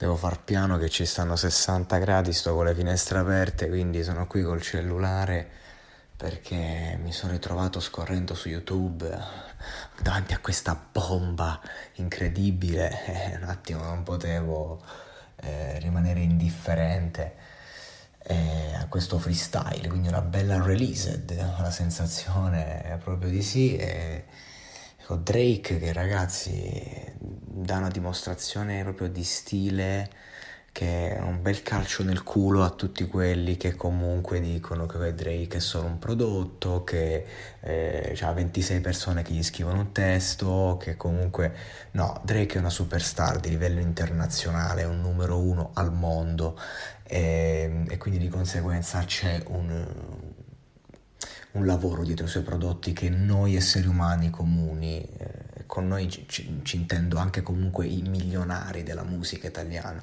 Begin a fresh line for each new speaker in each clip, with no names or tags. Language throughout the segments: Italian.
Devo far piano che ci stanno 60 gradi, sto con le finestre aperte, quindi sono qui col cellulare perché mi sono ritrovato scorrendo su YouTube davanti a questa bomba incredibile e un attimo non potevo eh, rimanere indifferente eh, a questo freestyle, quindi una bella release, la sensazione è proprio di sì. E, ecco, Drake che ragazzi dà una dimostrazione proprio di stile che è un bel calcio nel culo a tutti quelli che comunque dicono che Drake è solo un prodotto, che eh, ha 26 persone che gli scrivono un testo, che comunque no, Drake è una superstar di livello internazionale, è un numero uno al mondo e, e quindi di conseguenza c'è un, un lavoro dietro i suoi prodotti che noi esseri umani comuni eh, con noi ci, ci, intendo anche comunque i milionari della musica italiana,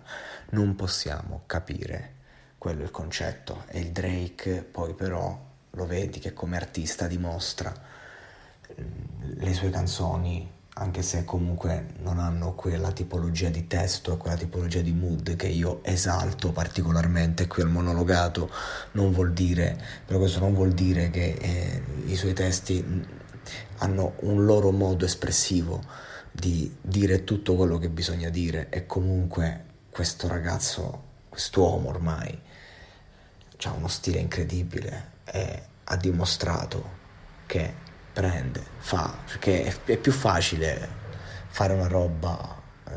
non possiamo capire quello è il concetto. E il Drake poi però lo vedi che come artista dimostra mm, le sue canzoni anche se comunque non hanno quella tipologia di testo e quella tipologia di mood che io esalto particolarmente qui al monologato non vuol dire però questo non vuol dire che eh, i suoi testi hanno un loro modo espressivo di dire tutto quello che bisogna dire e comunque questo ragazzo, quest'uomo ormai, ha uno stile incredibile e ha dimostrato che prende, fa, perché è, è più facile fare una roba eh,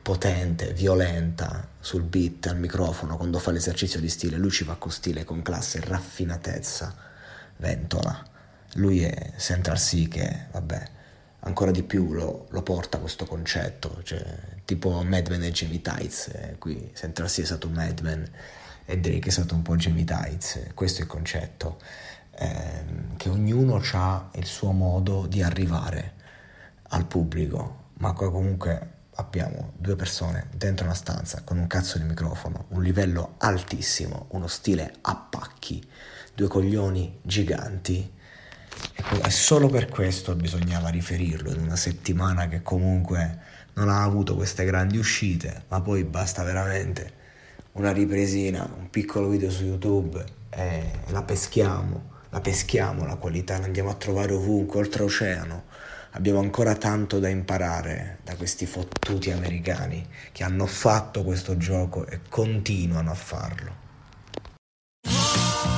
potente, violenta sul beat, al microfono, quando fa l'esercizio di stile, lui ci va con stile, con classe, raffinatezza, ventola. Lui è Central C che, vabbè, ancora di più lo, lo porta questo concetto, cioè, tipo Madman e Jamie Tights, eh, qui Central C è stato Madman e Drake è stato un po' Jamie Tights, questo è il concetto, eh, che ognuno ha il suo modo di arrivare al pubblico, ma comunque abbiamo due persone dentro una stanza con un cazzo di microfono, un livello altissimo, uno stile a pacchi, due coglioni giganti. Ecco, e solo per questo bisognava riferirlo in una settimana che comunque non ha avuto queste grandi uscite, ma poi basta veramente una ripresina, un piccolo video su YouTube e la peschiamo, la peschiamo la qualità, la andiamo a trovare ovunque, oltreoceano. Abbiamo ancora tanto da imparare da questi fottuti americani che hanno fatto questo gioco e continuano a farlo.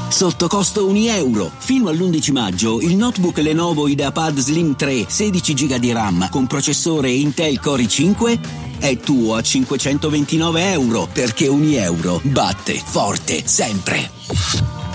Sotto costo 1 euro. Fino all'11 maggio il notebook Lenovo IdeaPad Slim 3 16 GB di RAM con processore Intel Core i5 è tuo a 529 euro perché 1 euro batte forte sempre.